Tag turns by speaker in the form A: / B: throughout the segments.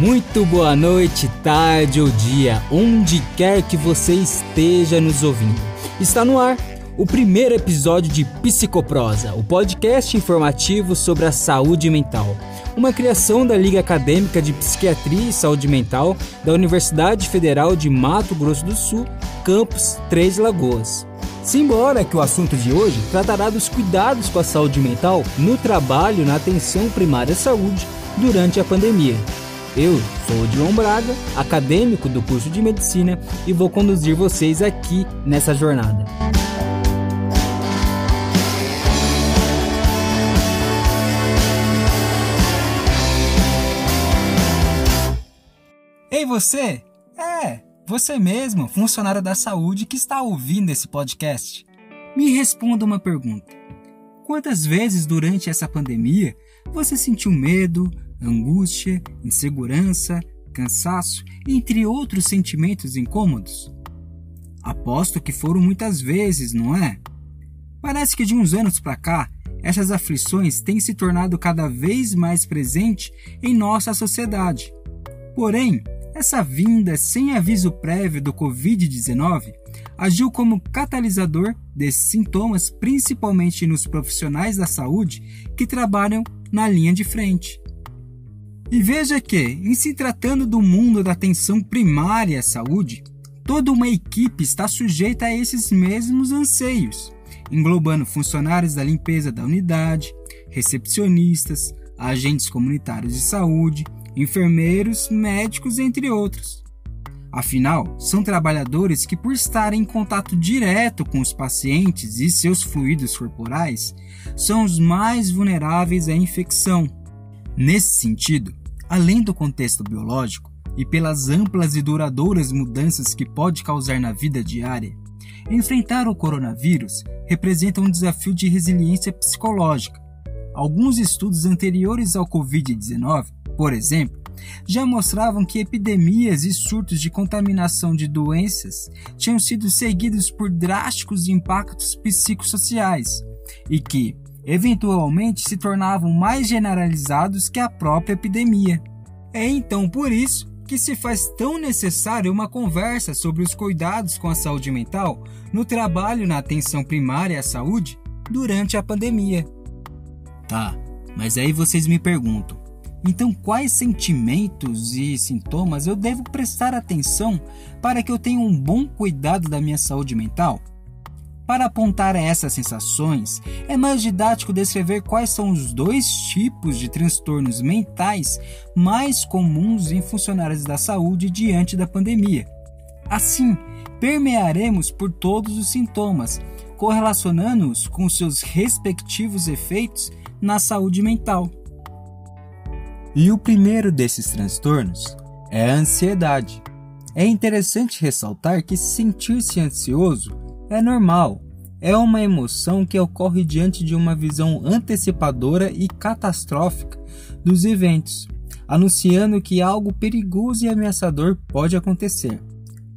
A: Muito boa noite, tarde ou dia, onde quer que você esteja nos ouvindo. Está no ar o primeiro episódio de Psicoprosa, o podcast informativo sobre a saúde mental. Uma criação da Liga Acadêmica de Psiquiatria e Saúde Mental da Universidade Federal de Mato Grosso do Sul, campus Três Lagoas. Simbora que o assunto de hoje tratará dos cuidados com a saúde mental no trabalho na atenção primária à saúde durante a pandemia. Eu sou o João Braga, acadêmico do curso de medicina, e vou conduzir vocês aqui nessa jornada. Ei você! É, você mesmo, funcionário da saúde que está ouvindo esse podcast. Me responda uma pergunta. Quantas vezes durante essa pandemia você sentiu medo, angústia, insegurança, cansaço, entre outros sentimentos incômodos? Aposto que foram muitas vezes, não é? Parece que de uns anos para cá, essas aflições têm se tornado cada vez mais presentes em nossa sociedade. Porém, essa vinda sem aviso prévio do Covid-19 agiu como catalisador desses sintomas, principalmente nos profissionais da saúde que trabalham na linha de frente. E veja que, em se tratando do mundo da atenção primária à saúde, toda uma equipe está sujeita a esses mesmos anseios, englobando funcionários da limpeza da unidade, recepcionistas, agentes comunitários de saúde, enfermeiros, médicos, entre outros. Afinal, são trabalhadores que, por estarem em contato direto com os pacientes e seus fluidos corporais, são os mais vulneráveis à infecção. Nesse sentido, além do contexto biológico e pelas amplas e duradouras mudanças que pode causar na vida diária, enfrentar o coronavírus representa um desafio de resiliência psicológica. Alguns estudos anteriores ao Covid-19, por exemplo, já mostravam que epidemias e surtos de contaminação de doenças tinham sido seguidos por drásticos impactos psicossociais e que, eventualmente se tornavam mais generalizados que a própria epidemia. É então por isso que se faz tão necessária uma conversa sobre os cuidados com a saúde mental no trabalho na atenção primária à saúde durante a pandemia. Tá, mas aí vocês me perguntam: então quais sentimentos e sintomas eu devo prestar atenção para que eu tenha um bom cuidado da minha saúde mental? Para apontar essas sensações, é mais didático descrever quais são os dois tipos de transtornos mentais mais comuns em funcionários da saúde diante da pandemia. Assim, permearemos por todos os sintomas, correlacionando-os com seus respectivos efeitos na saúde mental. E o primeiro desses transtornos é a ansiedade. É interessante ressaltar que sentir-se ansioso é normal. É uma emoção que ocorre diante de uma visão antecipadora e catastrófica dos eventos, anunciando que algo perigoso e ameaçador pode acontecer.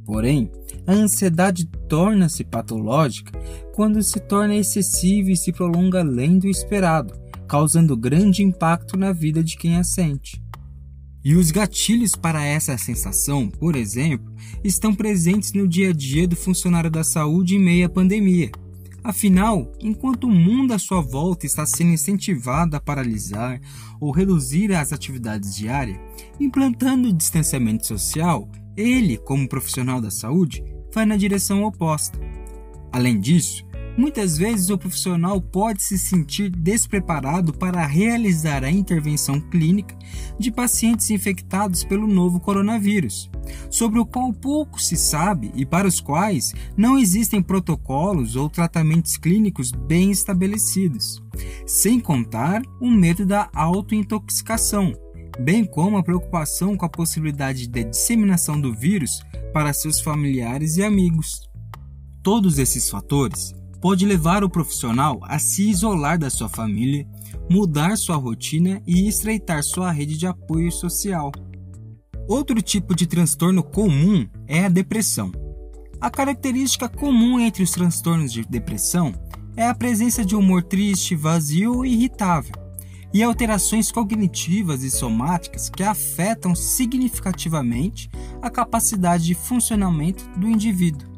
A: Porém, a ansiedade torna-se patológica quando se torna excessiva e se prolonga além do esperado, causando grande impacto na vida de quem a sente. E os gatilhos para essa sensação, por exemplo, estão presentes no dia a dia do funcionário da saúde em meio à pandemia. Afinal, enquanto o mundo à sua volta está sendo incentivado a paralisar ou reduzir as atividades diárias, implantando o distanciamento social, ele, como profissional da saúde, vai na direção oposta. Além disso, Muitas vezes o profissional pode se sentir despreparado para realizar a intervenção clínica de pacientes infectados pelo novo coronavírus, sobre o qual pouco se sabe e para os quais não existem protocolos ou tratamentos clínicos bem estabelecidos, sem contar o medo da autointoxicação, bem como a preocupação com a possibilidade de disseminação do vírus para seus familiares e amigos. Todos esses fatores pode levar o profissional a se isolar da sua família, mudar sua rotina e estreitar sua rede de apoio social. Outro tipo de transtorno comum é a depressão. A característica comum entre os transtornos de depressão é a presença de humor triste, vazio e irritável. e alterações cognitivas e somáticas que afetam significativamente a capacidade de funcionamento do indivíduo.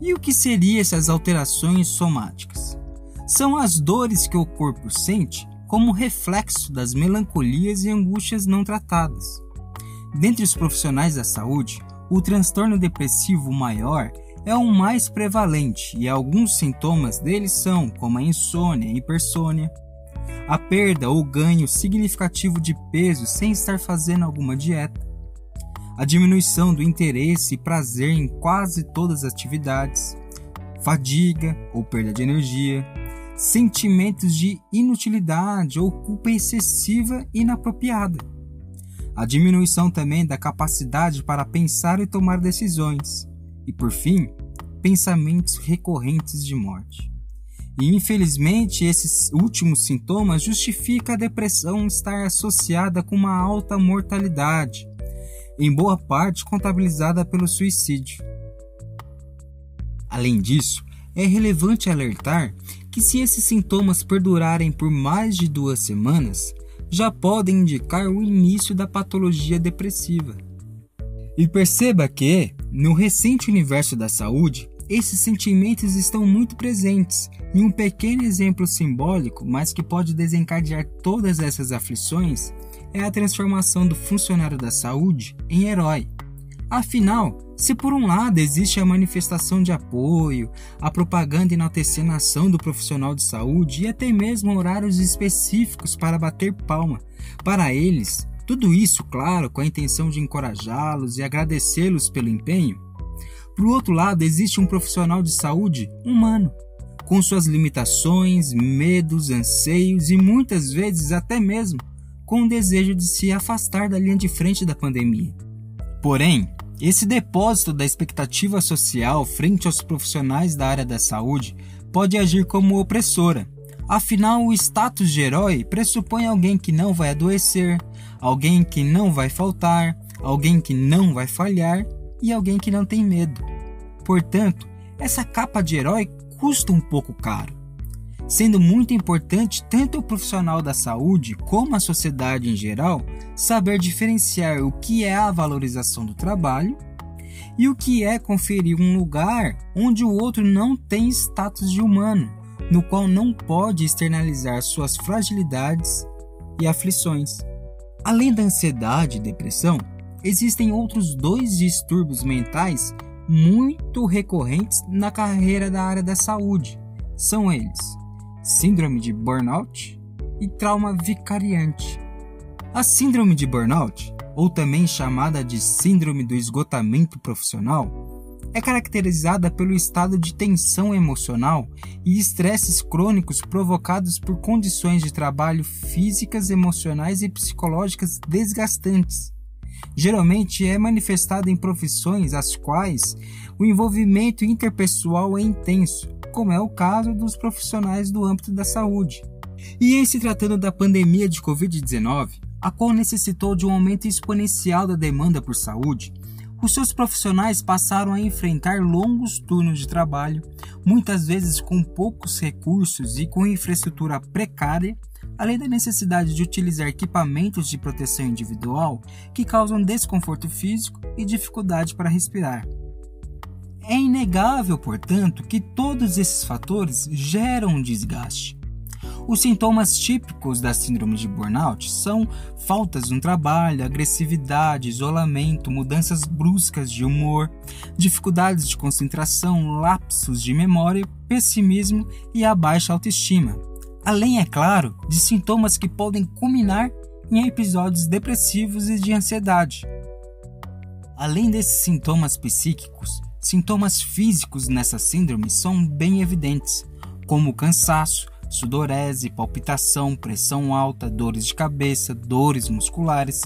A: E o que seriam essas alterações somáticas? São as dores que o corpo sente como reflexo das melancolias e angústias não tratadas. Dentre os profissionais da saúde, o transtorno depressivo maior é o mais prevalente e alguns sintomas dele são como a insônia e hipersônia, a perda ou ganho significativo de peso sem estar fazendo alguma dieta, a diminuição do interesse e prazer em quase todas as atividades, fadiga ou perda de energia, sentimentos de inutilidade ou culpa excessiva e inapropriada. A diminuição também da capacidade para pensar e tomar decisões. E por fim, pensamentos recorrentes de morte. E infelizmente, esses últimos sintomas justificam a depressão estar associada com uma alta mortalidade, em boa parte contabilizada pelo suicídio. Além disso, é relevante alertar que, se esses sintomas perdurarem por mais de duas semanas, já podem indicar o início da patologia depressiva. E perceba que, no recente universo da saúde, esses sentimentos estão muito presentes, e um pequeno exemplo simbólico, mas que pode desencadear todas essas aflições, é a transformação do funcionário da saúde em herói. Afinal, se por um lado existe a manifestação de apoio, a propaganda enaltecendo a ação do profissional de saúde e até mesmo horários específicos para bater palma para eles, tudo isso, claro, com a intenção de encorajá-los e agradecê-los pelo empenho. Por outro lado, existe um profissional de saúde humano, com suas limitações, medos, anseios e muitas vezes até mesmo com o desejo de se afastar da linha de frente da pandemia. Porém, esse depósito da expectativa social frente aos profissionais da área da saúde pode agir como opressora. Afinal, o status de herói pressupõe alguém que não vai adoecer, alguém que não vai faltar, alguém que não vai falhar e alguém que não tem medo. Portanto, essa capa de herói custa um pouco caro, sendo muito importante tanto o profissional da saúde como a sociedade em geral saber diferenciar o que é a valorização do trabalho e o que é conferir um lugar onde o outro não tem status de humano, no qual não pode externalizar suas fragilidades e aflições. Além da ansiedade e depressão, existem outros dois distúrbios mentais muito recorrentes na carreira da área da saúde. São eles: síndrome de burnout e trauma vicariante. A síndrome de burnout, ou também chamada de síndrome do esgotamento profissional, é caracterizada pelo estado de tensão emocional e estresses crônicos provocados por condições de trabalho físicas, emocionais e psicológicas desgastantes. Geralmente é manifestada em profissões as quais o envolvimento interpessoal é intenso, como é o caso dos profissionais do âmbito da saúde. E em se tratando da pandemia de Covid-19, a qual necessitou de um aumento exponencial da demanda por saúde, os seus profissionais passaram a enfrentar longos turnos de trabalho, muitas vezes com poucos recursos e com infraestrutura precária, além da necessidade de utilizar equipamentos de proteção individual que causam desconforto físico e dificuldade para respirar. É inegável, portanto, que todos esses fatores geram um desgaste. Os sintomas típicos da síndrome de burnout são faltas no trabalho, agressividade, isolamento, mudanças bruscas de humor, dificuldades de concentração, lapsos de memória, pessimismo e a baixa autoestima. Além, é claro, de sintomas que podem culminar em episódios depressivos e de ansiedade. Além desses sintomas psíquicos, sintomas físicos nessa síndrome são bem evidentes, como cansaço, sudorese, palpitação, pressão alta, dores de cabeça, dores musculares,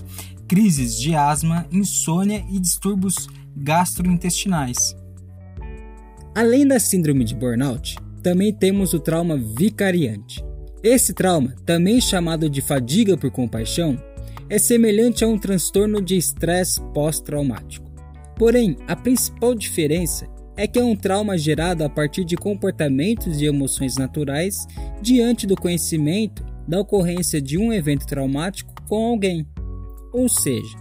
A: crises de asma, insônia e distúrbios gastrointestinais. Além da síndrome de burnout, também temos o trauma vicariante. Esse trauma, também chamado de fadiga por compaixão, é semelhante a um transtorno de estresse pós-traumático. Porém, a principal diferença é que é um trauma gerado a partir de comportamentos e emoções naturais diante do conhecimento da ocorrência de um evento traumático com alguém. Ou seja,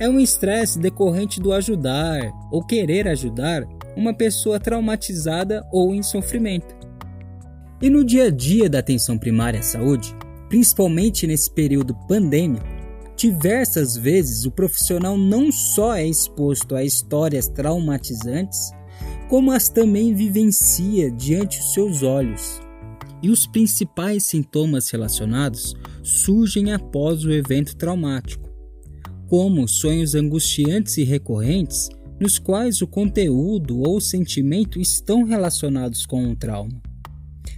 A: é um estresse decorrente do ajudar ou querer ajudar uma pessoa traumatizada ou em sofrimento. E no dia a dia da atenção primária à saúde, principalmente nesse período pandêmico, diversas vezes o profissional não só é exposto a histórias traumatizantes, como as também vivencia diante os seus olhos. E os principais sintomas relacionados surgem após o evento traumático, como sonhos angustiantes e recorrentes, nos quais o conteúdo ou sentimento estão relacionados com o trauma.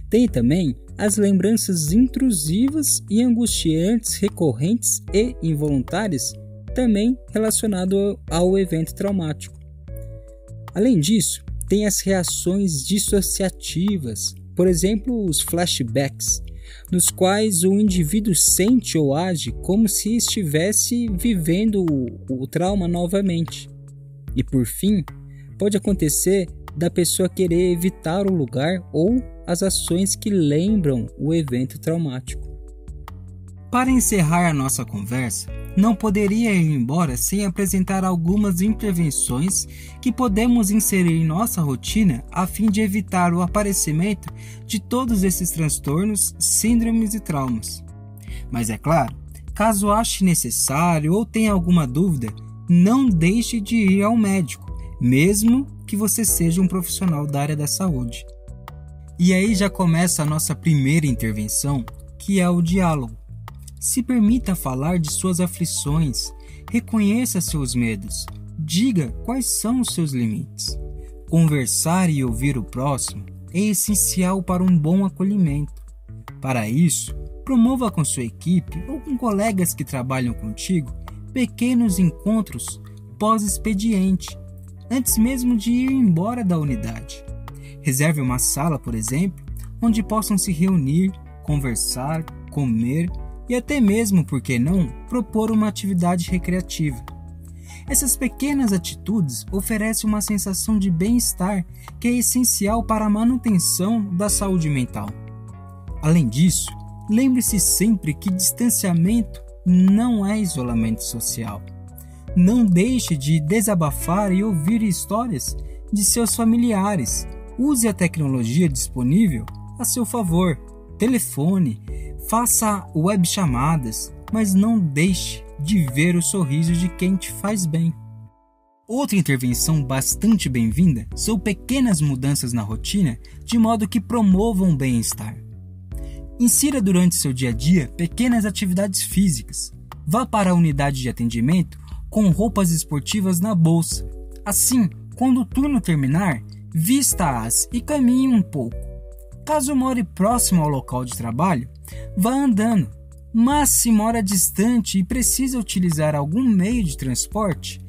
A: Tem também as lembranças intrusivas e angustiantes recorrentes e involuntárias, também relacionado ao evento traumático. Além disso, tem as reações dissociativas, por exemplo, os flashbacks, nos quais o indivíduo sente ou age como se estivesse vivendo o, o trauma novamente. E por fim, pode acontecer da pessoa querer evitar o lugar ou as ações que lembram o evento traumático. Para encerrar a nossa conversa, não poderia ir embora sem apresentar algumas intervenções que podemos inserir em nossa rotina a fim de evitar o aparecimento de todos esses transtornos, síndromes e traumas. Mas é claro, caso ache necessário ou tenha alguma dúvida, não deixe de ir ao médico, mesmo que você seja um profissional da área da saúde. E aí já começa a nossa primeira intervenção, que é o diálogo. Se permita falar de suas aflições, reconheça seus medos, diga quais são os seus limites. Conversar e ouvir o próximo é essencial para um bom acolhimento. Para isso, promova com sua equipe ou com colegas que trabalham contigo pequenos encontros pós-expediente, antes mesmo de ir embora da unidade. Reserve uma sala, por exemplo, onde possam se reunir, conversar, comer e até mesmo, por que não, propor uma atividade recreativa. Essas pequenas atitudes oferecem uma sensação de bem-estar que é essencial para a manutenção da saúde mental. Além disso, lembre-se sempre que distanciamento não é isolamento social. Não deixe de desabafar e ouvir histórias de seus familiares, Use a tecnologia disponível a seu favor. Telefone, faça web chamadas, mas não deixe de ver o sorriso de quem te faz bem. Outra intervenção bastante bem-vinda são pequenas mudanças na rotina de modo que promovam o bem-estar. Insira durante seu dia a dia pequenas atividades físicas. Vá para a unidade de atendimento com roupas esportivas na bolsa. Assim, quando o turno terminar, vista-as e caminhe um pouco. Caso more próximo ao local de trabalho, vá andando. Mas se mora distante e precisa utilizar algum meio de transporte,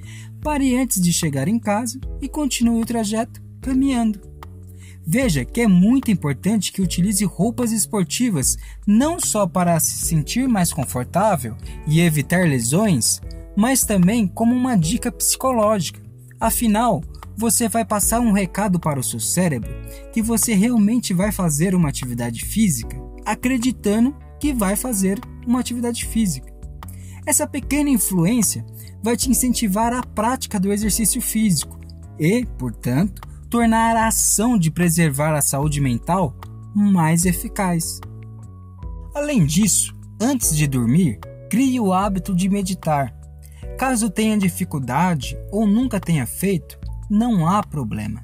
A: pare antes de chegar em casa e continue o trajeto caminhando. Veja que é muito importante que utilize roupas esportivas não só para se sentir mais confortável e evitar lesões, mas também como uma dica psicológica. Afinal, você vai passar um recado para o seu cérebro que você realmente vai fazer uma atividade física, acreditando que vai fazer uma atividade física. Essa pequena influência vai te incentivar à prática do exercício físico e, portanto, tornar a ação de preservar a saúde mental mais eficaz. Além disso, antes de dormir, crie o hábito de meditar. Caso tenha dificuldade ou nunca tenha feito, não há problema.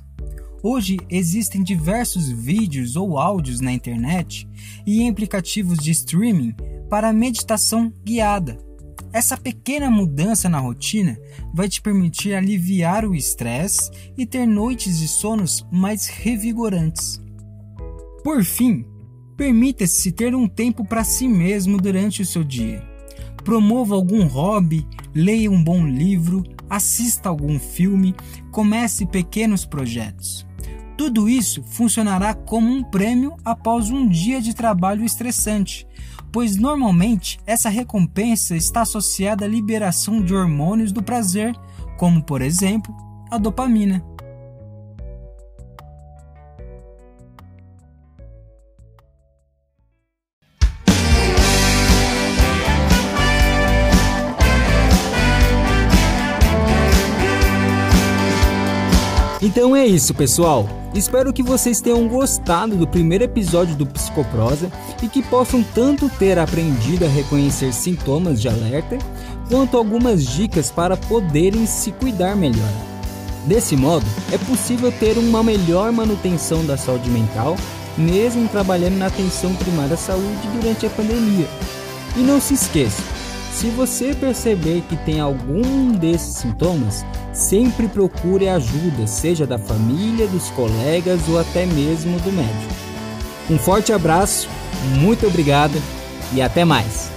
A: Hoje existem diversos vídeos ou áudios na internet e aplicativos de streaming para meditação guiada. Essa pequena mudança na rotina vai te permitir aliviar o estresse e ter noites de sonos mais revigorantes. Por fim, permita-se ter um tempo para si mesmo durante o seu dia. Promova algum hobby, leia um bom livro, assista algum filme, comece pequenos projetos. Tudo isso funcionará como um prêmio após um dia de trabalho estressante, pois normalmente essa recompensa está associada à liberação de hormônios do prazer, como por exemplo a dopamina. Então é isso, pessoal. Espero que vocês tenham gostado do primeiro episódio do Psicoprosa e que possam tanto ter aprendido a reconhecer sintomas de alerta, quanto algumas dicas para poderem se cuidar melhor. Desse modo, é possível ter uma melhor manutenção da saúde mental, mesmo trabalhando na atenção primária à saúde durante a pandemia. E não se esqueça, se você perceber que tem algum desses sintomas, sempre procure ajuda, seja da família, dos colegas ou até mesmo do médico. Um forte abraço, muito obrigado e até mais!